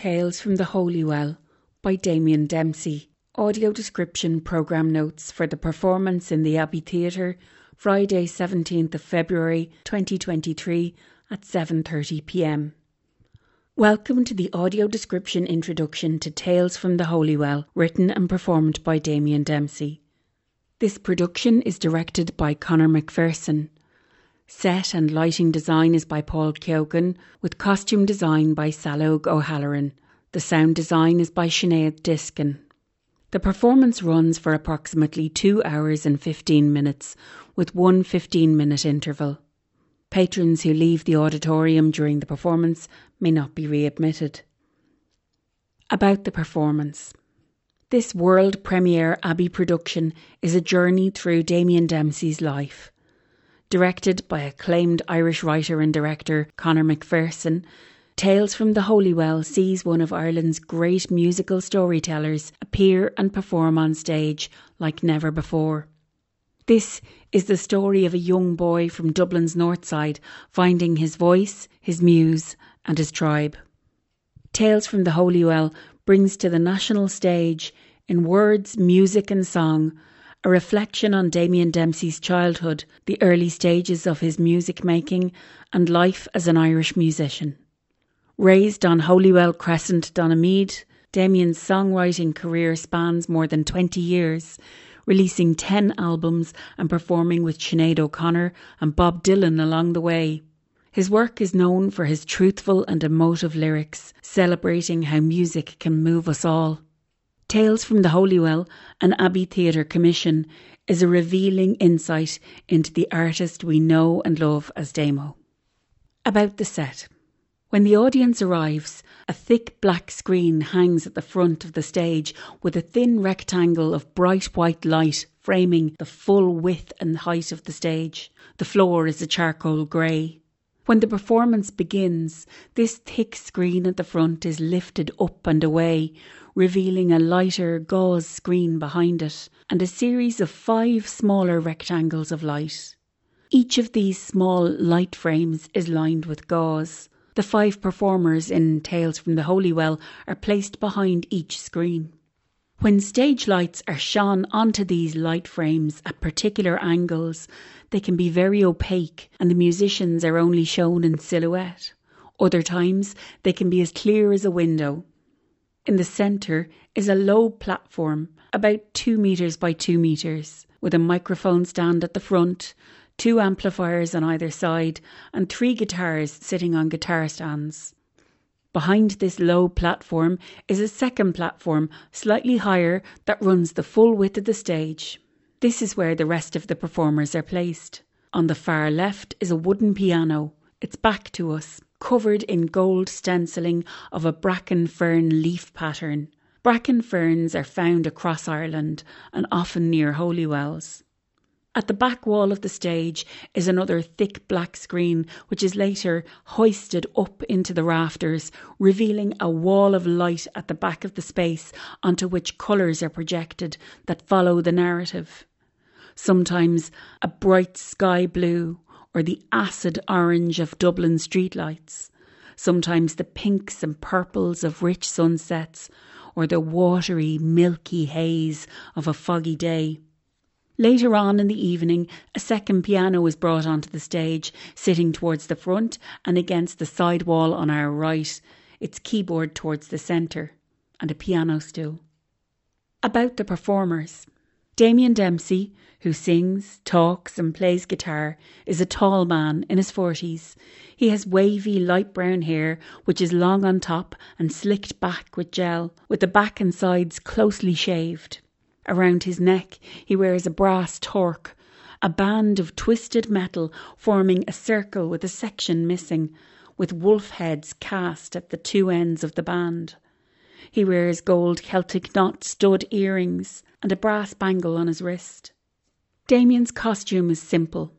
Tales from the Holy Well by Damien Dempsey. Audio description program notes for the performance in the Abbey Theatre Friday 17th of February 2023 at 7:30 p.m. Welcome to the audio description introduction to Tales from the Holy Well written and performed by Damien Dempsey. This production is directed by Conor McPherson. Set and lighting design is by Paul Keogan, with costume design by Saileóg O'Halloran. The sound design is by Sinead Diskin. The performance runs for approximately 2 hours and 15 minutes, with one 15 minute interval. Patrons who leave the auditorium during the performance may not be readmitted. About the performance. This world premiere Abbey production is a journey through Damien Dempsey's life. Directed by acclaimed Irish writer and director Conor McPherson, Tales from the Holy Well sees one of Ireland's great musical storytellers appear and perform on stage like never before. This is the story of a young boy from Dublin's north side finding his voice, his muse, and his tribe. Tales from the Holy Well brings to the national stage, in words, music, and song, a reflection on Damien Dempsey's childhood, the early stages of his music making, and life as an Irish musician. Raised on Holywell Crescent, Donaghmede, Damien's songwriting career spans more than 20 years, releasing 10 albums and performing with Sinead O'Connor and Bob Dylan along the way. His work is known for his truthful and emotive lyrics, celebrating how music can move us all. Tales from the Holy Well, an Abbey Theatre commission, is a revealing insight into the artist we know and love as Damo. About the set. When the audience arrives, a thick black screen hangs at the front of the stage with a thin rectangle of bright white light framing the full width and height of the stage. The floor is a charcoal grey. When the performance begins, this thick screen at the front is lifted up and away, revealing a lighter gauze screen behind it and a series of five smaller rectangles of light. Each of these small light frames is lined with gauze. The five performers in Tales from the Holy Well are placed behind each screen. When stage lights are shone onto these light frames at particular angles, they can be very opaque and the musicians are only shown in silhouette. Other times, they can be as clear as a window. In the centre is a low platform, about 2 metres by 2 metres, with a microphone stand at the front, two amplifiers on either side, and three guitars sitting on guitar stands. Behind this low platform is a second platform, slightly higher, that runs the full width of the stage. This is where the rest of the performers are placed. On the far left is a wooden piano, its back to us, covered in gold stenciling of a bracken fern leaf pattern. Bracken ferns are found across Ireland and often near holy wells. At the back wall of the stage is another thick black screen, which is later hoisted up into the rafters, revealing a wall of light at the back of the space onto which colours are projected that follow the narrative. Sometimes a bright sky blue, or the acid orange of Dublin streetlights, sometimes the pinks and purples of rich sunsets, or the watery, milky haze of a foggy day. Later on in the evening, a second piano was brought onto the stage, sitting towards the front and against the side wall on our right, its keyboard towards the centre, and a piano stool. About the performers. Damien Dempsey, who sings, talks, and plays guitar, is a tall man in his forties. He has wavy light brown hair, which is long on top and slicked back with gel, with the back and sides closely shaved. Around his neck, he wears a brass torque, a band of twisted metal forming a circle with a section missing, with wolf heads cast at the two ends of the band. He wears gold Celtic knot stud earrings and a brass bangle on his wrist. Damien's costume is simple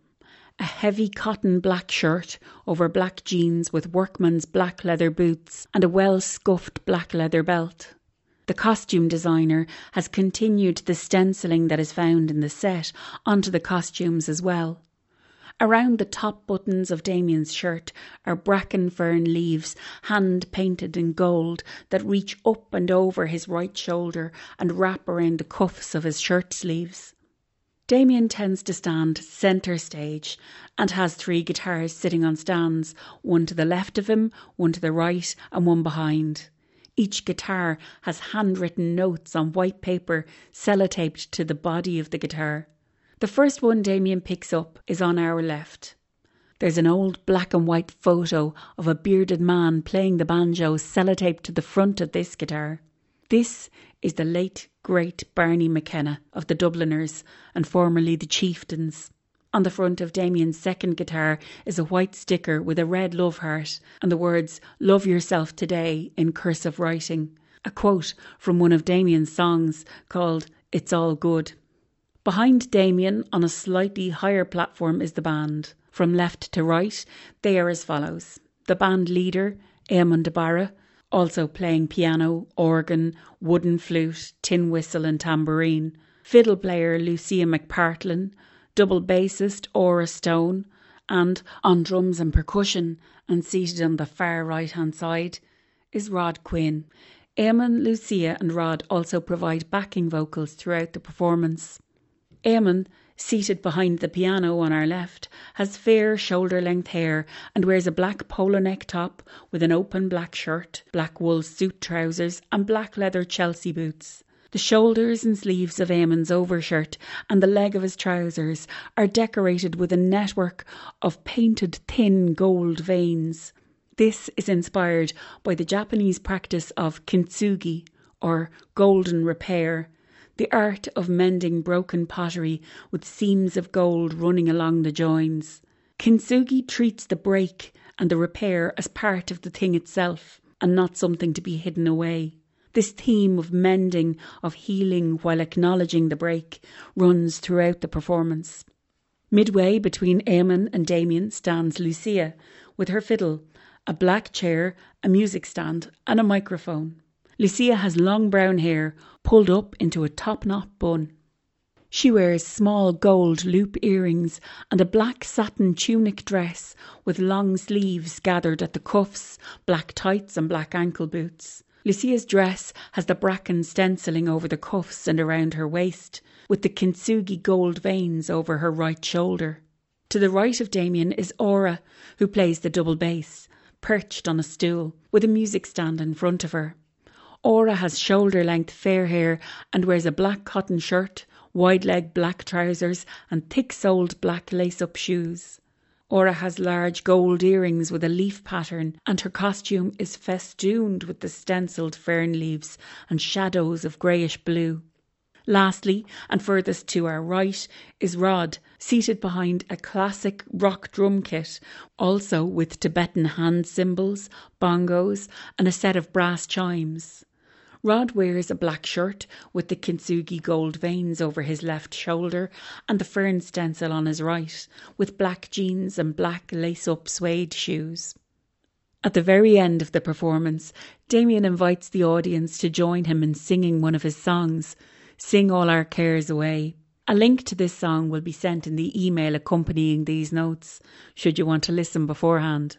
a heavy cotton black shirt over black jeans with workman's black leather boots and a well scuffed black leather belt. The costume designer has continued the stenciling that is found in the set onto the costumes as well. Around the top buttons of Damien's shirt are bracken fern leaves, hand painted in gold, that reach up and over his right shoulder and wrap around the cuffs of his shirt sleeves. Damien tends to stand centre stage and has three guitars sitting on stands, one to the left of him, one to the right, and one behind. Each guitar has handwritten notes on white paper sellotaped to the body of the guitar. The first one Damien picks up is on our left. There's an old black and white photo of a bearded man playing the banjo sellotaped to the front of this guitar. This is the late, great Barney McKenna of the Dubliners and formerly the Chieftains. On the front of Damien's second guitar is a white sticker with a red love heart and the words Love Yourself Today in cursive writing, a quote from one of Damien's songs called It's All Good. Behind Damien, on a slightly higher platform, is the band. From left to right, they are as follows the band leader, Eamon de also playing piano, organ, wooden flute, tin whistle, and tambourine, fiddle player Lucia McPartlin, double bassist Aura Stone, and on drums and percussion, and seated on the far right hand side, is Rod Quinn. Eamon, Lucia, and Rod also provide backing vocals throughout the performance. Eamon, seated behind the piano on our left, has fair shoulder length hair and wears a black polo neck top with an open black shirt, black wool suit trousers, and black leather Chelsea boots. The shoulders and sleeves of Eamon's overshirt and the leg of his trousers are decorated with a network of painted thin gold veins. This is inspired by the Japanese practice of kintsugi, or golden repair, the art of mending broken pottery with seams of gold running along the joins. Kintsugi treats the break and the repair as part of the thing itself and not something to be hidden away. This theme of mending, of healing while acknowledging the break, runs throughout the performance. Midway between Eamon and Damien stands Lucia with her fiddle, a black chair, a music stand, and a microphone. Lucia has long brown hair pulled up into a top knot bun. She wears small gold loop earrings and a black satin tunic dress with long sleeves gathered at the cuffs, black tights, and black ankle boots. Lucia's dress has the bracken stenciling over the cuffs and around her waist, with the kintsugi gold veins over her right shoulder. To the right of Damien is Aura, who plays the double bass, perched on a stool, with a music stand in front of her. Aura has shoulder length fair hair and wears a black cotton shirt, wide leg black trousers, and thick soled black lace up shoes. Aura has large gold earrings with a leaf pattern, and her costume is festooned with the stencilled fern leaves and shadows of greyish blue. Lastly, and furthest to our right, is Rod, seated behind a classic rock drum kit, also with Tibetan hand cymbals, bongos, and a set of brass chimes. Rod wears a black shirt with the kintsugi gold veins over his left shoulder and the fern stencil on his right, with black jeans and black lace up suede shoes. At the very end of the performance, Damien invites the audience to join him in singing one of his songs, Sing All Our Cares Away. A link to this song will be sent in the email accompanying these notes, should you want to listen beforehand.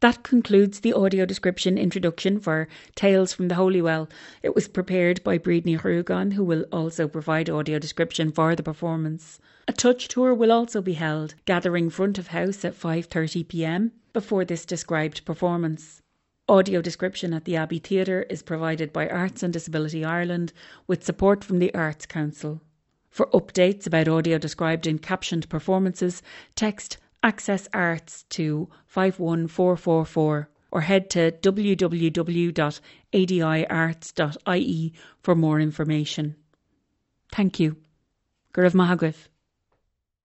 That concludes the audio description introduction for Tales from the Holy Well. It was prepared by Brídni Rugan, who will also provide audio description for the performance. A touch tour will also be held, gathering front of house at 5:30 p.m. before this described performance. Audio description at the Abbey Theatre is provided by Arts and Disability Ireland with support from the Arts Council. For updates about audio described in captioned performances, text Access Arts to 51444 or head to www.adiarts.ie for more information. Thank you. Mahagwif.